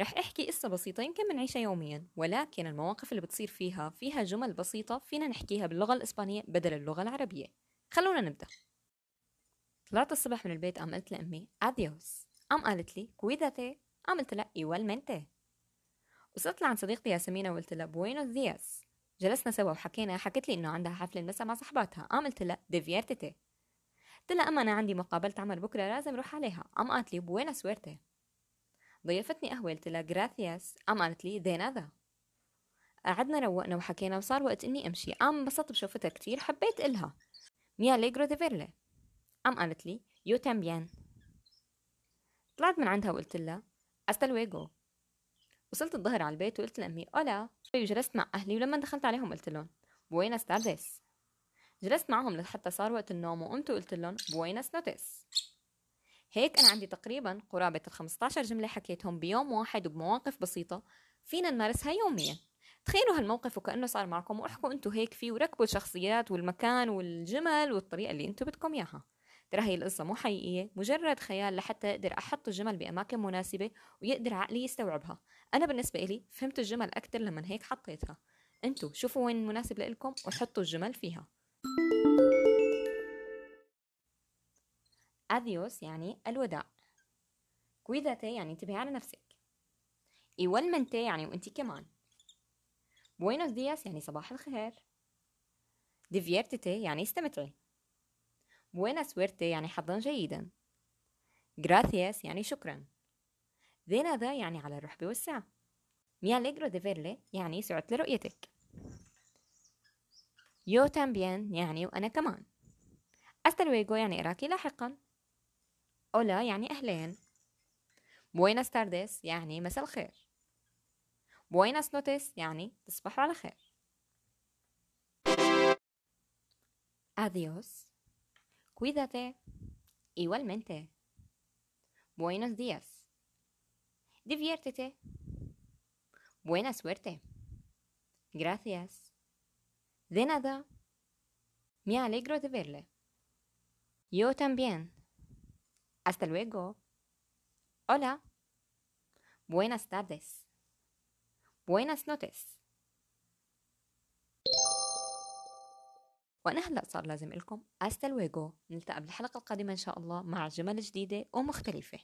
رح أحكي قصة بسيطة يمكن بنعيشها يوميا. ولكن المواقف اللي بتصير فيها فيها جمل بسيطة فينا نحكيها باللغة الإسبانية بدل اللغة العربية. خلونا نبدأ. طلعت الصبح من البيت قام قلت لأمي adiós. قام قالت لي cuídate قام قلت لها igualmente وصلت لعند صديقتي ياسمينة وقلت لها buenos días جلسنا سوا وحكينا حكت لي إنه عندها حفلة المساء مع صحباتها قام قلت لها diviértete قلت لها أما أنا عندي مقابلة عمل بكرة لازم أروح عليها. قام قالت لي buena suerte ضيفتني قهوه قلت لها gracias قام قالت لي de nada قعدنا روقنا وحكينا وصار وقت إني أمشي. قام انبسطت بشوفتها كتير حبيت إلها. me alegro de verle. قام قالت لي yo también. طلعت من عندها وقلت لها hasta luego وصلت الظهر على البيت وقلت لأمي hola وجلست مع أهلي ولما دخلت عليهم قلت لهم buenas tardes جلست معهم لحتى صار وقت النوم وقمت وقلت لهم buenas noches هيك أنا عندي تقريبا قرابة ال 15 جملة حكيتهم بيوم واحد وبمواقف بسيطة فينا نمارسها يوميا. تخيلوا هالموقف وكأنه صار معكم واحكوا أنتوا هيك فيه وركبوا الشخصيات والمكان والجمل والطريقة اللي أنتوا بدكم إياها. ترى هي القصة مو حقيقية مجرد خيال لحتى أقدر أحط الجمل بأماكن مناسبة ويقدر عقلي يستوعبها. أنا بالنسبة إلي فهمت الجمل أكتر لما هيك حطيتها. أنتوا شوفوا وين مناسب لإلكم وحطوا الجمل فيها. adiós يعني الوداع. cuídate يعني انتبهي على نفسك. igualmente يعني وإنتي كمان. buenos días يعني صباح الخير. diviértete يعني استمتعي. buena suerte يعني حظا جيدا. gracias يعني شكرا. de nada يعني على الرحب والسعة. me alegro de verle يعني سعدت لرؤيتك. يو تامبيان يعني وأنا كمان. أستلويجو يعني أراكي لاحقا. أولا يعني أهلين بويناس تارديس يعني مساء الخير بويناس نوتيس يعني تصبحوا على خير Adiós. Cuídate. Igualmente. Buenos días. Diviértete. Buena suerte. Gracias. De nada. Me alegro de verle. Yo también. Hasta luego. Hola. Buenas tardes. Buenas noches. وأنا هلأ صار لازم لكم أستا لويجو نلتقى بالحلقة القادمة إن شاء الله مع جمل جديدة ومختلفة